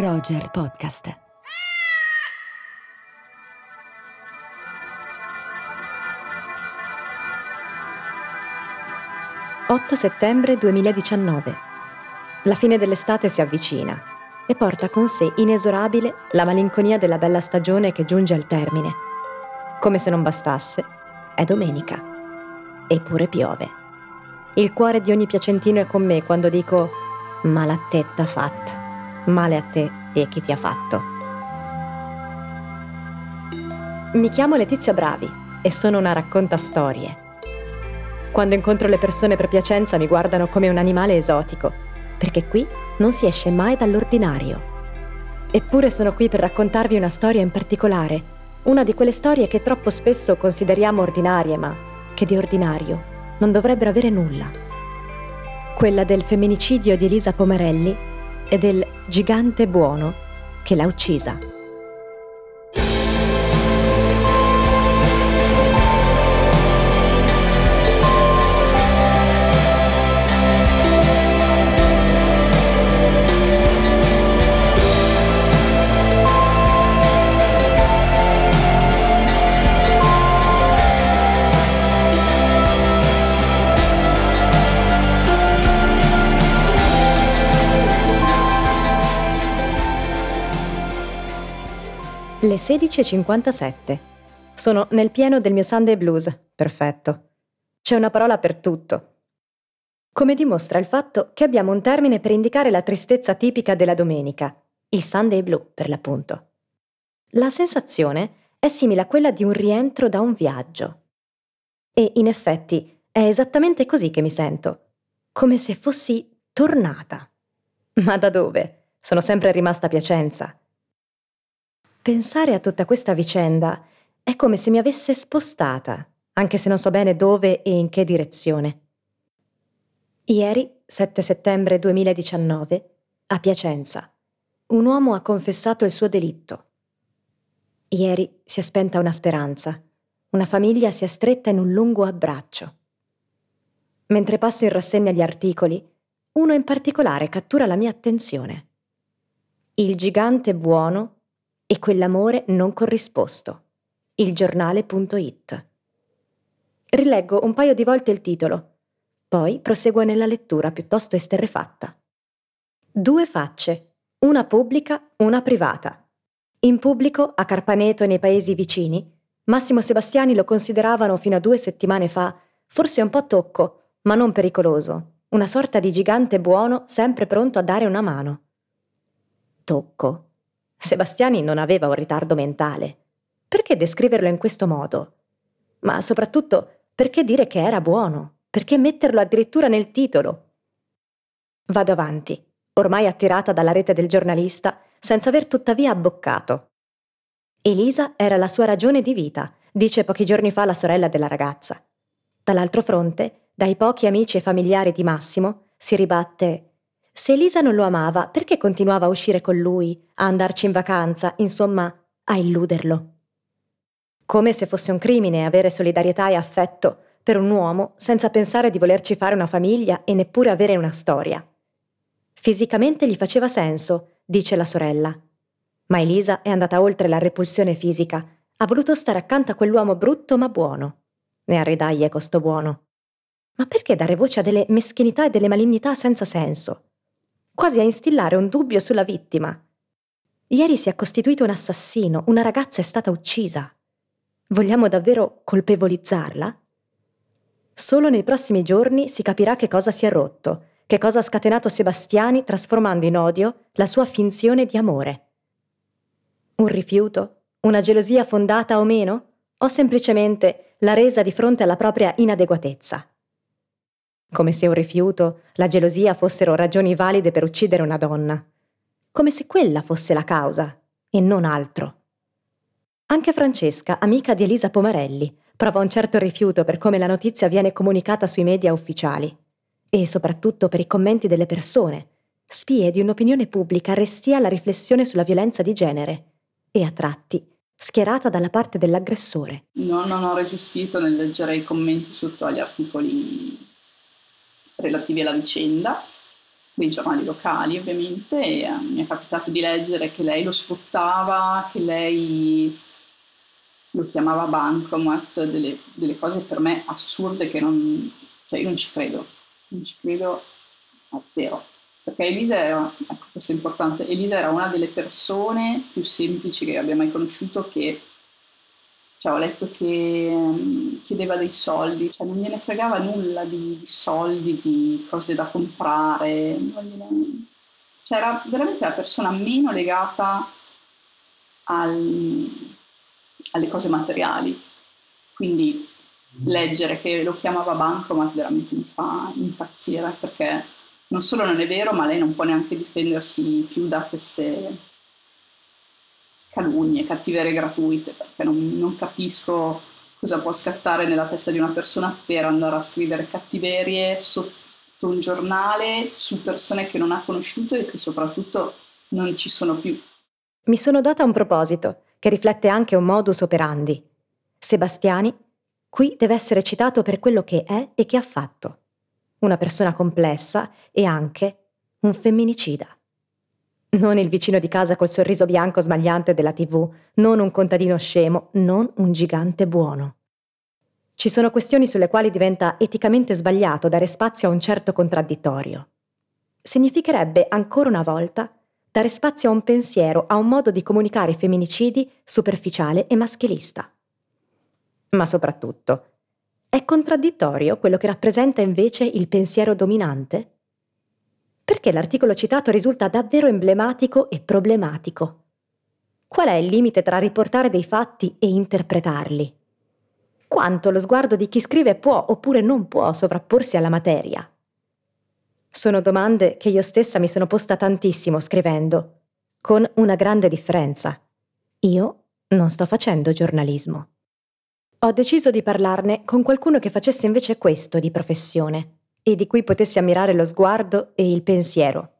Roger Podcast. «8 settembre 2019. La fine dell'estate si avvicina e porta con sé inesorabile la malinconia della bella stagione che giunge al termine. Come se non bastasse, è domenica. Eppure piove. Il cuore di ogni piacentino è con me quando dico ma la tetta fatta male a te e chi ti ha fatto. Mi chiamo Letizia Bravi e sono una racconta storie. Quando incontro le persone per Piacenza mi guardano come un animale esotico, perché qui non si esce mai dall'ordinario. Eppure sono qui per raccontarvi una storia in particolare, una di quelle storie che troppo spesso consideriamo ordinarie, ma che di ordinario non dovrebbero avere nulla. Quella del femminicidio di Elisa Pomerelli e del gigante buono che l'ha uccisa. Le 16.57. Sono nel pieno del mio Sunday Blues. Perfetto. C'è una parola per tutto. Come dimostra il fatto che abbiamo un termine per indicare la tristezza tipica della domenica, il Sunday Blue per l'appunto. La sensazione è simile a quella di un rientro da un viaggio. E in effetti è esattamente così che mi sento, come se fossi tornata. Ma da dove? Sono sempre rimasta a Piacenza Pensare a tutta questa vicenda è come se mi avesse spostata, anche se non so bene dove e in che direzione. Ieri, 7 settembre 2019, a Piacenza, un uomo ha confessato il suo delitto. Ieri si è spenta una speranza, una famiglia si è stretta in un lungo abbraccio. Mentre passo in rassegna gli articoli, uno in particolare cattura la mia attenzione. Il gigante buono e quell'amore non corrisposto. Il giornale.it. Rileggo un paio di volte il titolo, poi proseguo nella lettura piuttosto esterrefatta. Due facce, una pubblica, una privata. In pubblico, a Carpaneto e nei paesi vicini, Massimo Sebastiani lo consideravano fino a due settimane fa forse un po' tocco, ma non pericoloso, una sorta di gigante buono sempre pronto a dare una mano. Tocco. Sebastiani non aveva un ritardo mentale. Perché descriverlo in questo modo? Ma soprattutto, perché dire che era buono? Perché metterlo addirittura nel titolo? Vado avanti, ormai attirata dalla rete del giornalista, senza aver tuttavia abboccato. Elisa era la sua ragione di vita, dice pochi giorni fa la sorella della ragazza. Dall'altro fronte, dai pochi amici e familiari di Massimo, si ribatte se Elisa non lo amava, perché continuava a uscire con lui, a andarci in vacanza, insomma, a illuderlo? Come se fosse un crimine avere solidarietà e affetto per un uomo senza pensare di volerci fare una famiglia e neppure avere una storia. Fisicamente gli faceva senso, dice la sorella. Ma Elisa è andata oltre la repulsione fisica, ha voluto stare accanto a quell'uomo brutto ma buono. Ne ha ridaglie costo buono. Ma perché dare voce a delle meschinità e delle malignità senza senso? Quasi a instillare un dubbio sulla vittima. Ieri si è costituito un assassino, una ragazza è stata uccisa. Vogliamo davvero colpevolizzarla? Solo nei prossimi giorni si capirà che cosa si è rotto, che cosa ha scatenato Sebastiani trasformando in odio la sua finzione di amore. Un rifiuto? Una gelosia fondata o meno? O semplicemente la resa di fronte alla propria inadeguatezza? Come se un rifiuto, la gelosia fossero ragioni valide per uccidere una donna, come se quella fosse la causa e non altro. Anche Francesca, amica di Elisa Pomarelli, prova un certo rifiuto per come la notizia viene comunicata sui media ufficiali e soprattutto per i commenti delle persone, spie di un'opinione pubblica restia alla riflessione sulla violenza di genere e a tratti schierata dalla parte dell'aggressore. No, non ho resistito nel leggere i commenti sotto agli articoli relativi alla vicenda dei giornali locali ovviamente e eh, mi è capitato di leggere che lei lo sfruttava, che lei lo chiamava bancomat, delle, delle cose per me assurde che non, cioè io non ci credo, non ci credo a zero. Perché Elisa era, ecco questo è importante, Elisa era una delle persone più semplici che abbia mai conosciuto che cioè, ho letto che um, chiedeva dei soldi, cioè non gliene fregava nulla di, di soldi, di cose da comprare, gliene... cioè, era veramente la persona meno legata al, alle cose materiali. Quindi leggere che lo chiamava bancomat veramente mi fa impazzire perché non solo non è vero, ma lei non può neanche difendersi più da queste calunnie, cattiverie gratuite, perché non, non capisco cosa può scattare nella testa di una persona per andare a scrivere cattiverie sotto un giornale su persone che non ha conosciuto e che soprattutto non ci sono più. Mi sono data un proposito che riflette anche un modus operandi. Sebastiani qui deve essere citato per quello che è e che ha fatto. Una persona complessa e anche un femminicida. Non il vicino di casa col sorriso bianco smagliante della tv, non un contadino scemo, non un gigante buono. Ci sono questioni sulle quali diventa eticamente sbagliato dare spazio a un certo contraddittorio. Significherebbe ancora una volta dare spazio a un pensiero, a un modo di comunicare femminicidi superficiale e maschilista. Ma soprattutto, è contraddittorio quello che rappresenta invece il pensiero dominante? Perché l'articolo citato risulta davvero emblematico e problematico? Qual è il limite tra riportare dei fatti e interpretarli? Quanto lo sguardo di chi scrive può oppure non può sovrapporsi alla materia? Sono domande che io stessa mi sono posta tantissimo scrivendo, con una grande differenza. Io non sto facendo giornalismo. Ho deciso di parlarne con qualcuno che facesse invece questo di professione e di cui potessi ammirare lo sguardo e il pensiero.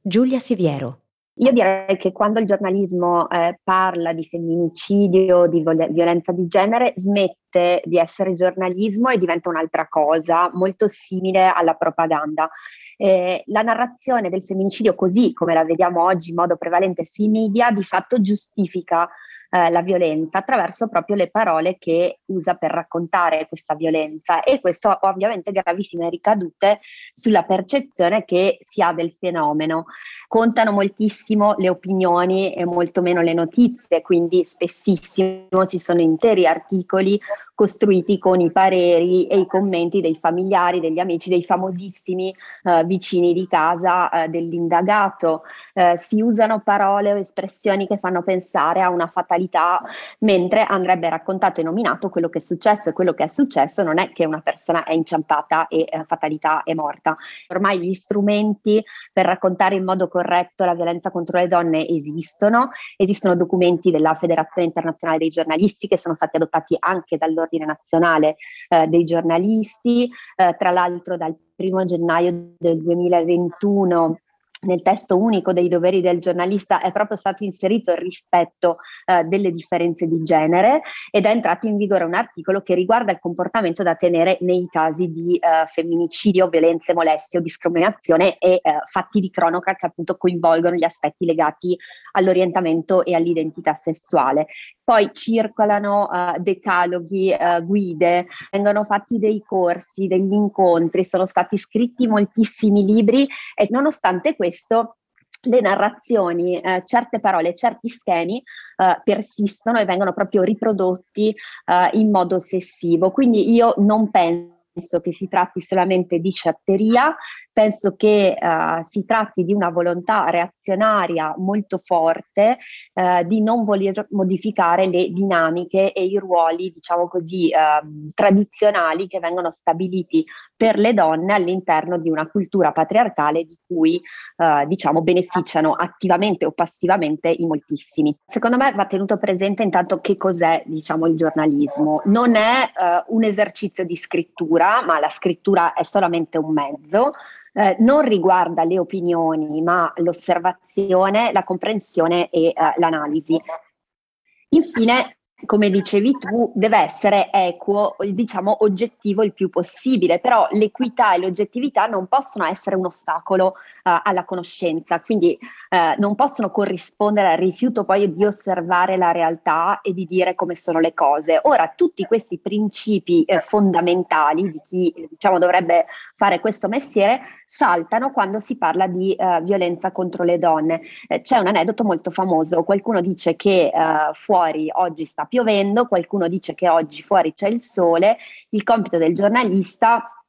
Giulia Siviero. Io direi che quando il giornalismo eh, parla di femminicidio, di violenza di genere, smette di essere giornalismo e diventa un'altra cosa, molto simile alla propaganda. Eh, la narrazione del femminicidio, così come la vediamo oggi in modo prevalente sui media, di fatto giustifica eh, la violenza attraverso proprio le parole che usa per raccontare questa violenza e questo ha ovviamente gravissime ricadute sulla percezione che si ha del fenomeno. Contano moltissimo le opinioni e molto meno le notizie, quindi spessissimo ci sono interi articoli costruiti con i pareri e i commenti dei familiari, degli amici, dei famosissimi eh, vicini di casa eh, dell'indagato. Eh, si usano parole o espressioni che fanno pensare a una fatalità, mentre andrebbe raccontato e nominato quello che è successo e quello che è successo non è che una persona è inciampata e eh, fatalità è morta. Ormai gli strumenti per raccontare in modo corretto la violenza contro le donne esistono, esistono documenti della Federazione Internazionale dei Giornalisti che sono stati adottati anche dall'ordine dall'Ordine Nazionale eh, dei Giornalisti, eh, tra l'altro dal primo gennaio del 2021 nel testo unico dei doveri del giornalista è proprio stato inserito il rispetto eh, delle differenze di genere ed è entrato in vigore un articolo che riguarda il comportamento da tenere nei casi di eh, femminicidio, violenze, molestie o discriminazione e eh, fatti di cronaca che appunto coinvolgono gli aspetti legati all'orientamento e all'identità sessuale. Poi circolano uh, decaloghi, uh, guide, vengono fatti dei corsi, degli incontri, sono stati scritti moltissimi libri e nonostante questo le narrazioni, eh, certe parole, certi schemi eh, persistono e vengono proprio riprodotti eh, in modo ossessivo. Quindi io non penso che si tratti solamente di sciatteria, penso che uh, si tratti di una volontà reazionaria molto forte uh, di non voler modificare le dinamiche e i ruoli, diciamo così, uh, tradizionali che vengono stabiliti per le donne all'interno di una cultura patriarcale di cui diciamo beneficiano attivamente o passivamente i moltissimi. Secondo me va tenuto presente intanto che cos'è diciamo il giornalismo. Non è un esercizio di scrittura, ma la scrittura è solamente un mezzo eh, non riguarda le opinioni, ma l'osservazione, la comprensione e eh, l'analisi. Infine, come dicevi tu, deve essere equo, diciamo oggettivo il più possibile, però l'equità e l'oggettività non possono essere un ostacolo uh, alla conoscenza, quindi uh, non possono corrispondere al rifiuto poi di osservare la realtà e di dire come sono le cose. Ora, tutti questi principi eh, fondamentali di chi diciamo dovrebbe fare questo mestiere saltano quando si parla di uh, violenza contro le donne. Eh, c'è un aneddoto molto famoso, qualcuno dice che fuori oggi sta piovendo, qualcuno dice che oggi fuori c'è il sole, il compito del giornalista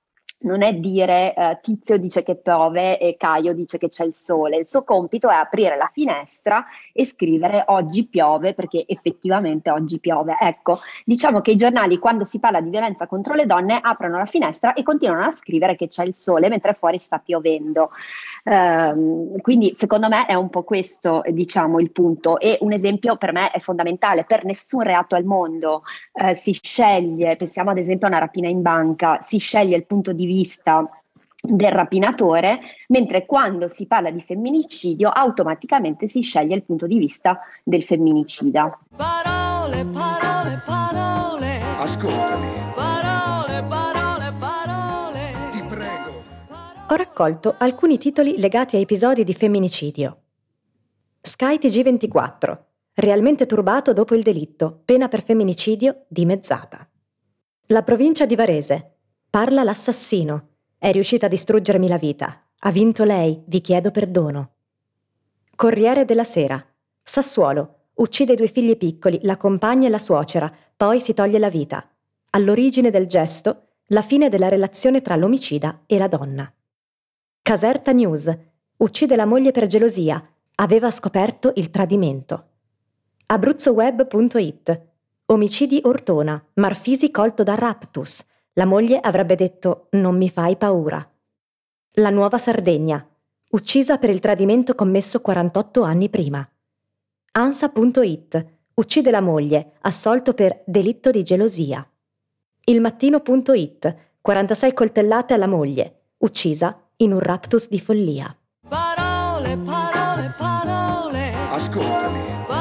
non è dire eh, Tizio dice che piove e Caio dice che c'è il sole, il suo compito è aprire la finestra e scrivere oggi piove perché effettivamente oggi piove. Ecco, diciamo che i giornali quando si parla di violenza contro le donne aprono la finestra e continuano a scrivere che c'è il sole mentre fuori sta piovendo. Um, quindi secondo me è un po' questo diciamo il punto e un esempio per me è fondamentale, per nessun reato al mondo eh, si sceglie, pensiamo ad esempio a una rapina in banca, si sceglie il punto di vista del rapinatore, mentre quando si parla di femminicidio automaticamente si sceglie il punto di vista del femminicida. Parole, parole, parole. Ascoltami. Parole, parole, parole. Ti prego. Ho raccolto alcuni titoli legati a episodi di femminicidio. Sky TG24. Realmente turbato dopo il delitto, pena per femminicidio dimezzata. La provincia di Varese. Parla l'assassino. È riuscita a distruggermi la vita. Ha vinto lei, vi chiedo perdono. Corriere della Sera. Sassuolo. Uccide i due figli piccoli, la compagna e la suocera, poi si toglie la vita. All'origine del gesto, la fine della relazione tra l'omicida e la donna. Caserta News. Uccide la moglie per gelosia. Aveva scoperto il tradimento. AbruzzoWeb.it. Omicidi Ortona. Marfisi colto da raptus. La moglie avrebbe detto non mi fai paura. La nuova Sardegna, uccisa per il tradimento commesso 48 anni prima. Ansa.it, uccide la moglie, assolto per delitto di gelosia. Ilmattino.it, 46 coltellate alla moglie, uccisa in un raptus di follia. Parole, parole, parole. Ascoltami.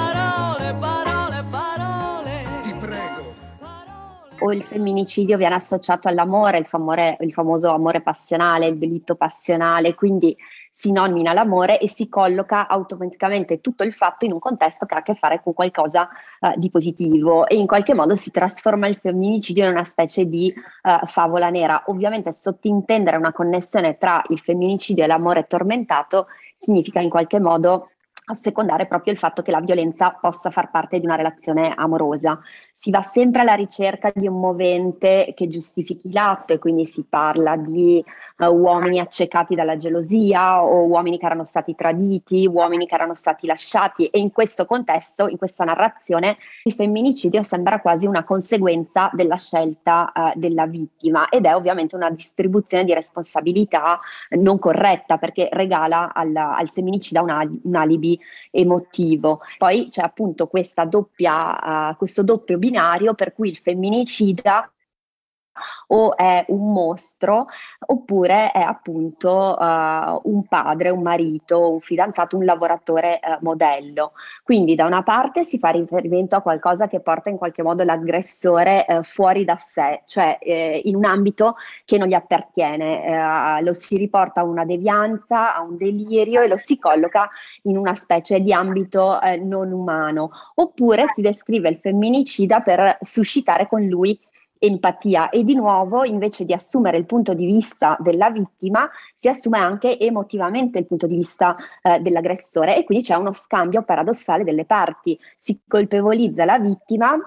O il femminicidio viene associato all'amore, il, famore, il famoso amore passionale, il delitto passionale, quindi si nomina l'amore e si colloca automaticamente tutto il fatto in un contesto che ha a che fare con qualcosa uh, di positivo e in qualche modo si trasforma il femminicidio in una specie di uh, favola nera. Ovviamente sottintendere una connessione tra il femminicidio e l'amore tormentato significa in qualche modo assecondare proprio il fatto che la violenza possa far parte di una relazione amorosa. Si va sempre alla ricerca di un movente che giustifichi l'atto e quindi si parla di uh, uomini accecati dalla gelosia o uomini che erano stati traditi, uomini che erano stati lasciati e in questo contesto, in questa narrazione, il femminicidio sembra quasi una conseguenza della scelta uh, della vittima ed è ovviamente una distribuzione di responsabilità non corretta perché regala al, al femminicida un, un alibi emotivo. Poi c'è appunto doppia, uh, questo doppio binario per cui il femminicida o è un mostro oppure è appunto uh, un padre, un marito, un fidanzato, un lavoratore uh, modello. Quindi da una parte si fa riferimento a qualcosa che porta in qualche modo l'aggressore uh, fuori da sé, cioè in un ambito che non gli appartiene, lo si riporta a una devianza, a un delirio e lo si colloca in una specie di ambito non umano. Oppure si descrive il femminicida per suscitare con lui empatia. E di nuovo invece di assumere il punto di vista della vittima si assume anche emotivamente il punto di vista eh, dell'aggressore. E quindi c'è uno scambio paradossale delle parti, si colpevolizza la vittima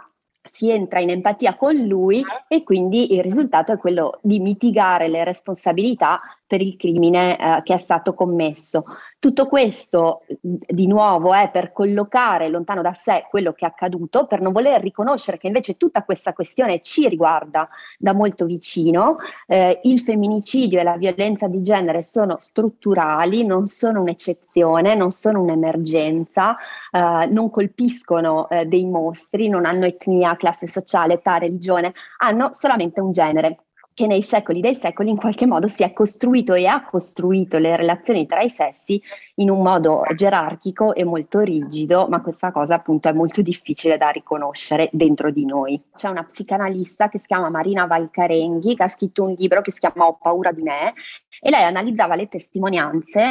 si entra in empatia con lui e quindi il risultato è quello di mitigare le responsabilità per il crimine eh, che è stato commesso. Tutto questo di nuovo è per collocare lontano da sé quello che è accaduto, per non voler riconoscere che invece tutta questa questione ci riguarda da molto vicino. Eh, il femminicidio e la violenza di genere sono strutturali, non sono un'eccezione, non sono un'emergenza, eh, non colpiscono eh, dei mostri, non hanno etnia, classe sociale, età, religione, hanno solamente un genere che nei secoli dei secoli in qualche modo si è costruito e ha costruito le relazioni tra i sessi in un modo gerarchico e molto rigido, ma questa cosa appunto è molto difficile da riconoscere dentro di noi. C'è una psicanalista che si chiama Marina Valcarenghi che ha scritto un libro che si chiama Ho paura di me e lei analizzava le testimonianze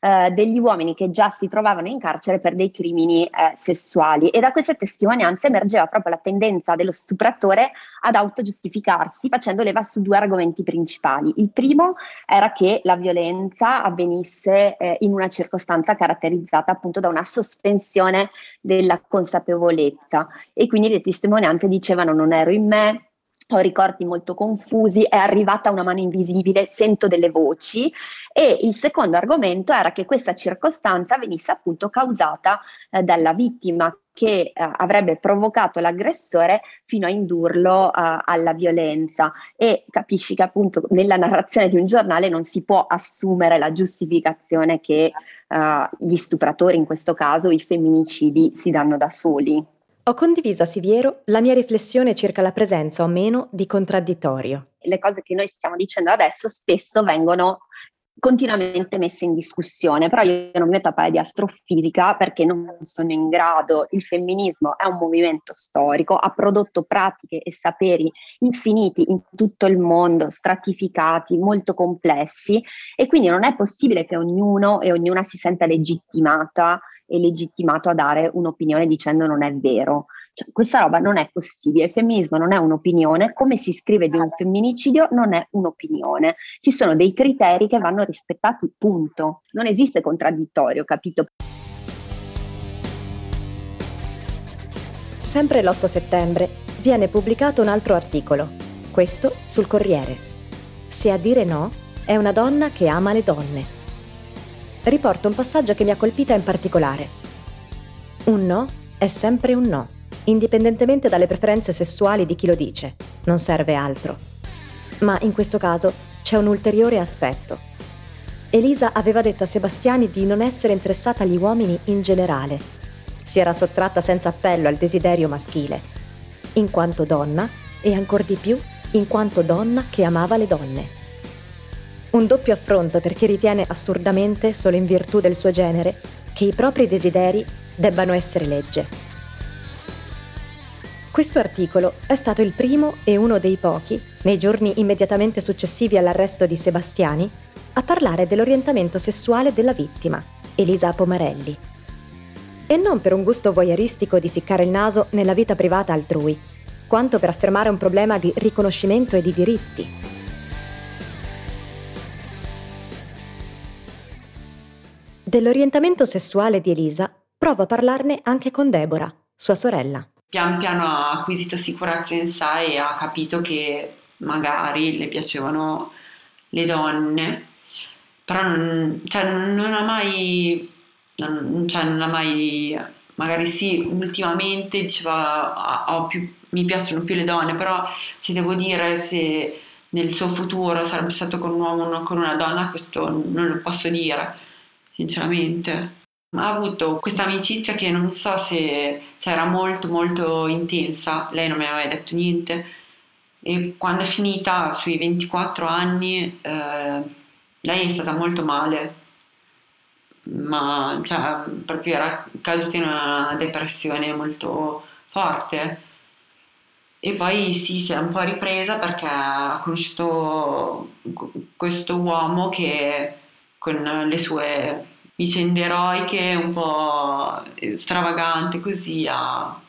eh, degli uomini che già si trovavano in carcere per dei crimini eh, sessuali e da queste testimonianze emergeva proprio la tendenza dello stupratore ad autogiustificarsi facendo leva su due argomenti principali. Il primo era che la violenza avvenisse eh, in una circostanza caratterizzata appunto da una sospensione della consapevolezza. E quindi le testimonianze dicevano non ero in me, ho ricordi molto confusi, è arrivata una mano invisibile, sento delle voci e il secondo argomento era che questa circostanza venisse appunto causata eh, dalla vittima che eh, avrebbe provocato l'aggressore fino a indurlo uh, alla violenza e capisci che appunto nella narrazione di un giornale non si può assumere la giustificazione che uh, gli stupratori, in questo caso i femminicidi, si danno da soli. Ho condiviso a Siviero la mia riflessione circa la presenza o meno di contraddittorio. Le cose che noi stiamo dicendo adesso spesso vengono continuamente messe in discussione, però io non mi metto a parlare di astrofisica perché non sono in grado, il femminismo è un movimento storico, ha prodotto pratiche e saperi infiniti in tutto il mondo, stratificati, molto complessi e quindi non è possibile che ognuno e ognuna si senta legittimata e legittimato a dare un'opinione dicendo non è vero. Cioè, questa roba non è possibile, il femminismo non è un'opinione, come si scrive di un femminicidio non è un'opinione. Ci sono dei criteri che vanno rispettati, punto. Non esiste contraddittorio, capito? Sempre l'8 settembre viene pubblicato un altro articolo, questo sul Corriere. Se a dire no è una donna che ama le donne. Riporto un passaggio che mi ha colpita in particolare. Un no è sempre un no indipendentemente dalle preferenze sessuali di chi lo dice, non serve altro. Ma in questo caso c'è un ulteriore aspetto. Elisa aveva detto a Sebastiani di non essere interessata agli uomini in generale. Si era sottratta senza appello al desiderio maschile, in quanto donna e ancor di più in quanto donna che amava le donne. Un doppio affronto per chi ritiene assurdamente, solo in virtù del suo genere, che i propri desideri debbano essere legge. Questo articolo è stato il primo e uno dei pochi, nei giorni immediatamente successivi all'arresto di Sebastiani, a parlare dell'orientamento sessuale della vittima, Elisa Pomarelli. E non per un gusto voyeuristico di ficcare il naso nella vita privata altrui, quanto per affermare un problema di riconoscimento e di diritti. Dell'orientamento sessuale di Elisa provo a parlarne anche con Deborah, sua sorella pian piano ha acquisito sicurezza in sé e ha capito che magari le piacevano le donne, però non, cioè, non ha mai, non, cioè, non, ha mai, magari sì, ultimamente diceva oh, più, mi piacciono più le donne, però se devo dire se nel suo futuro sarebbe stato con un uomo o con una donna, questo non lo posso dire, sinceramente ha avuto questa amicizia che non so se cioè, era molto molto intensa, lei non mi aveva detto niente. E quando è finita sui 24 anni eh, lei è stata molto male, ma cioè, proprio era caduta in una depressione molto forte. E poi sì, si è un po' ripresa perché ha conosciuto questo uomo che con le sue vicende eroiche, un po' stravagante così, ha,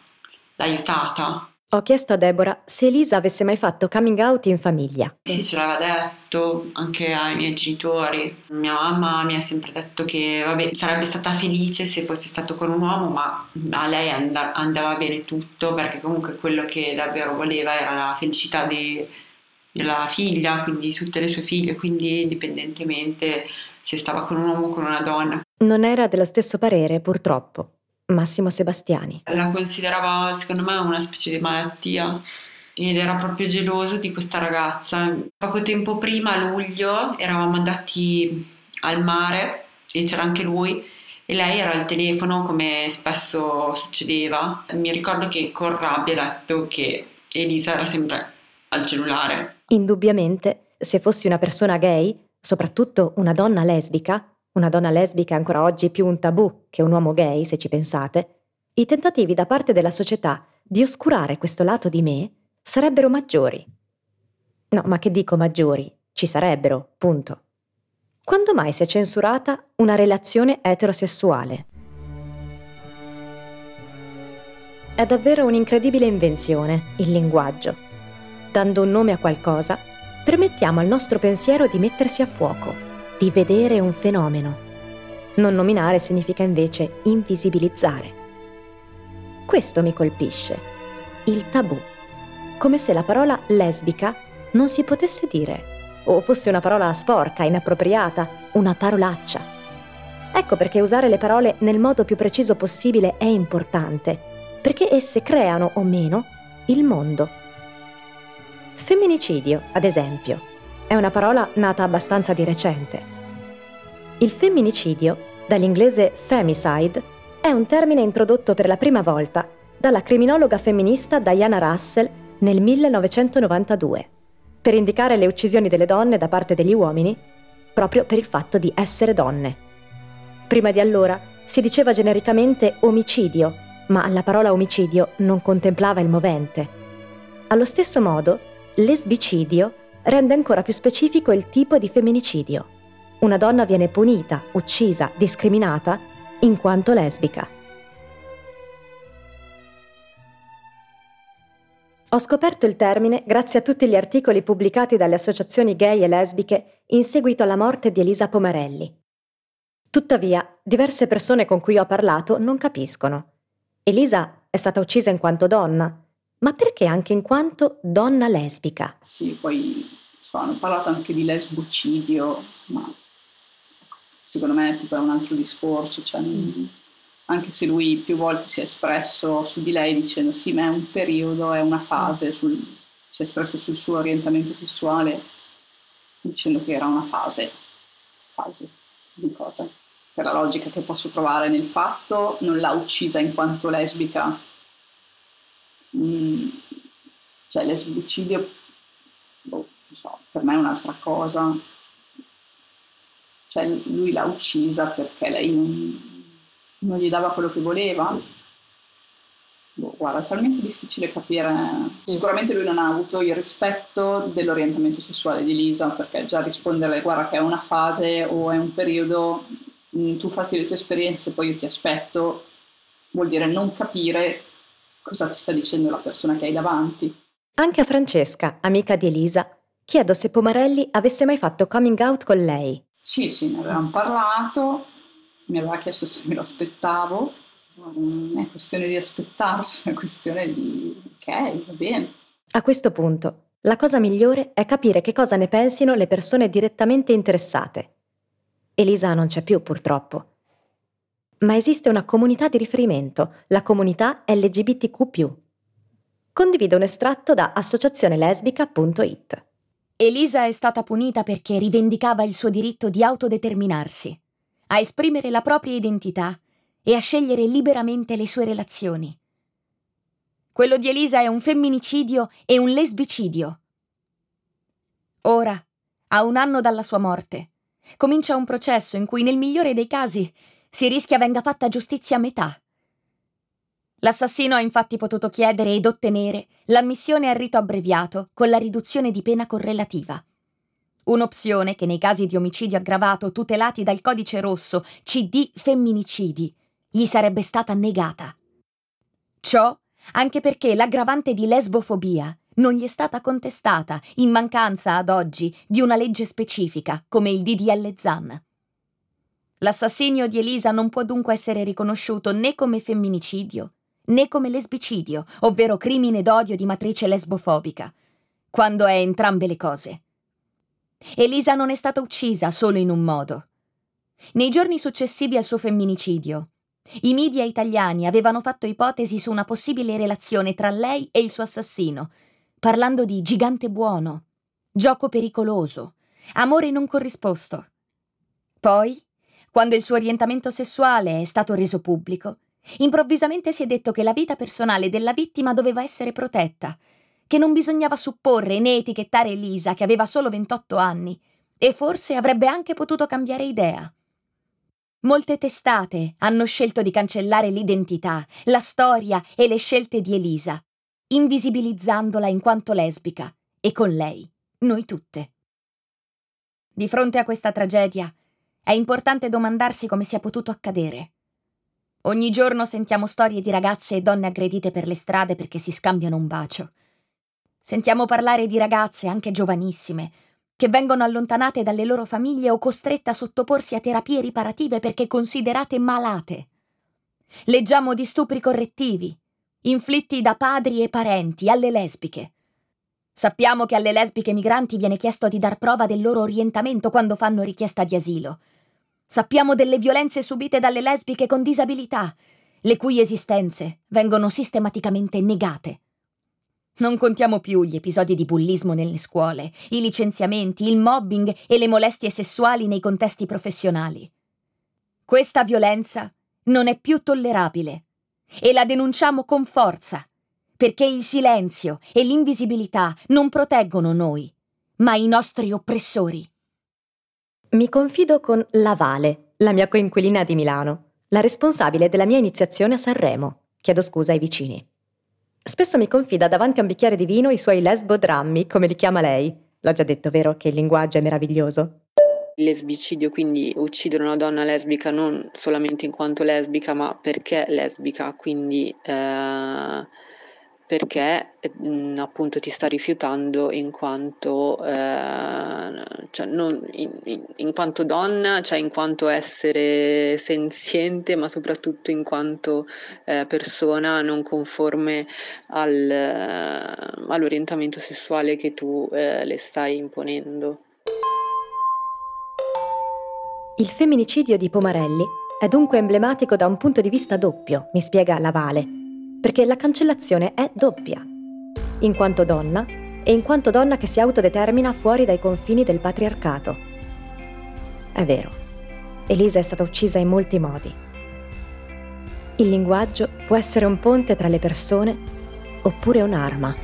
l'ha aiutata. Ho chiesto a Deborah se Elisa avesse mai fatto coming out in famiglia. Sì, ce l'aveva detto anche ai miei genitori. Mia mamma mi ha sempre detto che vabbè, sarebbe stata felice se fosse stato con un uomo, ma a lei and- andava bene tutto perché comunque quello che davvero voleva era la felicità di, della figlia, quindi di tutte le sue figlie, quindi indipendentemente se stava con un uomo o con una donna. Non era dello stesso parere, purtroppo, Massimo Sebastiani. La considerava, secondo me, una specie di malattia ed era proprio geloso di questa ragazza. Poco tempo prima, a luglio, eravamo andati al mare e c'era anche lui e lei era al telefono come spesso succedeva. Mi ricordo che con rabbia ha detto che Elisa era sempre al cellulare Indubbiamente, se fossi una persona gay, soprattutto una donna lesbica, una donna lesbica è ancora oggi più un tabù che un uomo gay, se ci pensate, i tentativi da parte della società di oscurare questo lato di me sarebbero maggiori. No, ma che dico maggiori? Ci sarebbero, punto. Quando mai si è censurata una relazione eterosessuale? È davvero un'incredibile invenzione, il linguaggio. Dando un nome a qualcosa, permettiamo al nostro pensiero di mettersi a fuoco, di vedere un fenomeno. Non nominare significa invece invisibilizzare. Questo mi colpisce. Il tabù. Come se la parola lesbica non si potesse dire, o fosse una parola sporca, inappropriata, una parolaccia. Ecco perché usare le parole nel modo più preciso possibile è importante perché esse creano o meno il mondo. Femminicidio, ad esempio, è una parola nata abbastanza di recente. Il femminicidio, dall'inglese femicide, è un termine introdotto per la prima volta dalla criminologa femminista Diana Russell nel 1992, per indicare le uccisioni delle donne da parte degli uomini, proprio per il fatto di essere donne. Prima di allora si diceva genericamente omicidio ma la parola omicidio non contemplava il movente. Allo stesso modo, lesbicidio rende ancora più specifico il tipo di femminicidio. Una donna viene punita, uccisa, discriminata in quanto lesbica. Ho scoperto il termine grazie a tutti gli articoli pubblicati dalle associazioni gay e lesbiche in seguito alla morte di Elisa Pomarelli. Tuttavia, diverse persone con cui ho parlato non capiscono. Elisa è stata uccisa in quanto donna, ma perché anche in quanto donna lesbica? Sì, poi so, hanno parlato anche di lesbocidio, ma secondo me tipo, è un altro discorso, cioè, mm. anche se lui più volte si è espresso su di lei dicendo sì, ma è un periodo, è una fase, sul, si è espresso sul suo orientamento sessuale dicendo che era una fase, fase di cosa? per la logica che posso trovare nel fatto, non l'ha uccisa in quanto lesbica. Mm, cioè l'esbicidio, boh, so, per me è un'altra cosa. Cioè lui l'ha uccisa perché lei non, non gli dava quello che voleva. Boh, guarda, è talmente difficile capire. Sicuramente lui non ha avuto il rispetto dell'orientamento sessuale di Lisa, perché già rispondere, guarda, che è una fase o è un periodo, Mm, tu fatti le tue esperienze, poi io ti aspetto, vuol dire non capire cosa ti sta dicendo la persona che hai davanti. Anche a Francesca, amica di Elisa, chiedo se Pomarelli avesse mai fatto coming out con lei. Sì, sì, ne avevamo parlato, mi aveva chiesto se me lo aspettavo, non è questione di aspettarsi, è questione di ok, va bene. A questo punto, la cosa migliore è capire che cosa ne pensino le persone direttamente interessate Elisa non c'è più purtroppo. Ma esiste una comunità di riferimento, la comunità LGBTQ. Condivido un estratto da associazionelesbica.it. Elisa è stata punita perché rivendicava il suo diritto di autodeterminarsi, a esprimere la propria identità e a scegliere liberamente le sue relazioni. Quello di Elisa è un femminicidio e un lesbicidio. Ora, a un anno dalla sua morte, comincia un processo in cui nel migliore dei casi si rischia venga fatta giustizia a metà. L'assassino ha infatti potuto chiedere ed ottenere l'ammissione al rito abbreviato con la riduzione di pena correlativa. Un'opzione che nei casi di omicidio aggravato tutelati dal codice rosso CD femminicidi gli sarebbe stata negata. Ciò anche perché l'aggravante di lesbofobia non gli è stata contestata in mancanza ad oggi di una legge specifica come il DDL ZAN. L'assassinio di Elisa non può dunque essere riconosciuto né come femminicidio né come lesbicidio, ovvero crimine d'odio di matrice lesbofobica, quando è entrambe le cose. Elisa non è stata uccisa solo in un modo. Nei giorni successivi al suo femminicidio, i media italiani avevano fatto ipotesi su una possibile relazione tra lei e il suo assassino, parlando di gigante buono, gioco pericoloso, amore non corrisposto. Poi, quando il suo orientamento sessuale è stato reso pubblico, improvvisamente si è detto che la vita personale della vittima doveva essere protetta, che non bisognava supporre né etichettare Elisa, che aveva solo 28 anni, e forse avrebbe anche potuto cambiare idea. Molte testate hanno scelto di cancellare l'identità, la storia e le scelte di Elisa, invisibilizzandola in quanto lesbica, e con lei, noi tutte. Di fronte a questa tragedia, è importante domandarsi come sia potuto accadere. Ogni giorno sentiamo storie di ragazze e donne aggredite per le strade perché si scambiano un bacio. Sentiamo parlare di ragazze, anche giovanissime, che vengono allontanate dalle loro famiglie o costrette a sottoporsi a terapie riparative perché considerate malate. Leggiamo di stupri correttivi, inflitti da padri e parenti alle lesbiche. Sappiamo che alle lesbiche migranti viene chiesto di dar prova del loro orientamento quando fanno richiesta di asilo. Sappiamo delle violenze subite dalle lesbiche con disabilità, le cui esistenze vengono sistematicamente negate. Non contiamo più gli episodi di bullismo nelle scuole, i licenziamenti, il mobbing e le molestie sessuali nei contesti professionali. Questa violenza non è più tollerabile e la denunciamo con forza, perché il silenzio e l'invisibilità non proteggono noi, ma i nostri oppressori. Mi confido con La Vale, la mia coinquilina di Milano, la responsabile della mia iniziazione a Sanremo. Chiedo scusa ai vicini. Spesso mi confida davanti a un bicchiere di vino i suoi lesbo-drammi, come li chiama lei. L'ho già detto, vero, che il linguaggio è meraviglioso? Il lesbicidio, quindi uccidere una donna lesbica non solamente in quanto lesbica, ma perché lesbica, quindi eh, perché mh, appunto ti sta rifiutando in quanto, eh, cioè non, in, in, in, quanto donna, cioè in quanto essere senziente, ma soprattutto in quanto eh, persona non conforme al, eh, all'orientamento sessuale che tu eh, le stai imponendo. Il femminicidio di Pomarelli è dunque emblematico da un punto di vista doppio, mi spiega la Vale perché la cancellazione è doppia, in quanto donna e in quanto donna che si autodetermina fuori dai confini del patriarcato. È vero, Elisa è stata uccisa in molti modi. Il linguaggio può essere un ponte tra le persone oppure un'arma.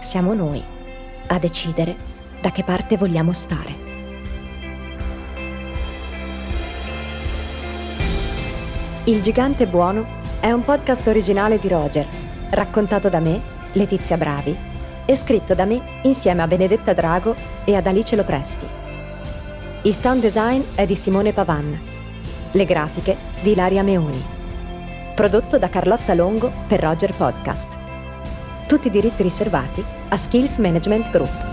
Siamo noi a decidere da che parte vogliamo stare. Il gigante buono è un podcast originale di Roger, raccontato da me, Letizia Bravi, e scritto da me insieme a Benedetta Drago e ad Alice Lopresti. Il sound design è di Simone Pavan. Le grafiche di Ilaria Meoni. Prodotto da Carlotta Longo per Roger Podcast. Tutti i diritti riservati a Skills Management Group.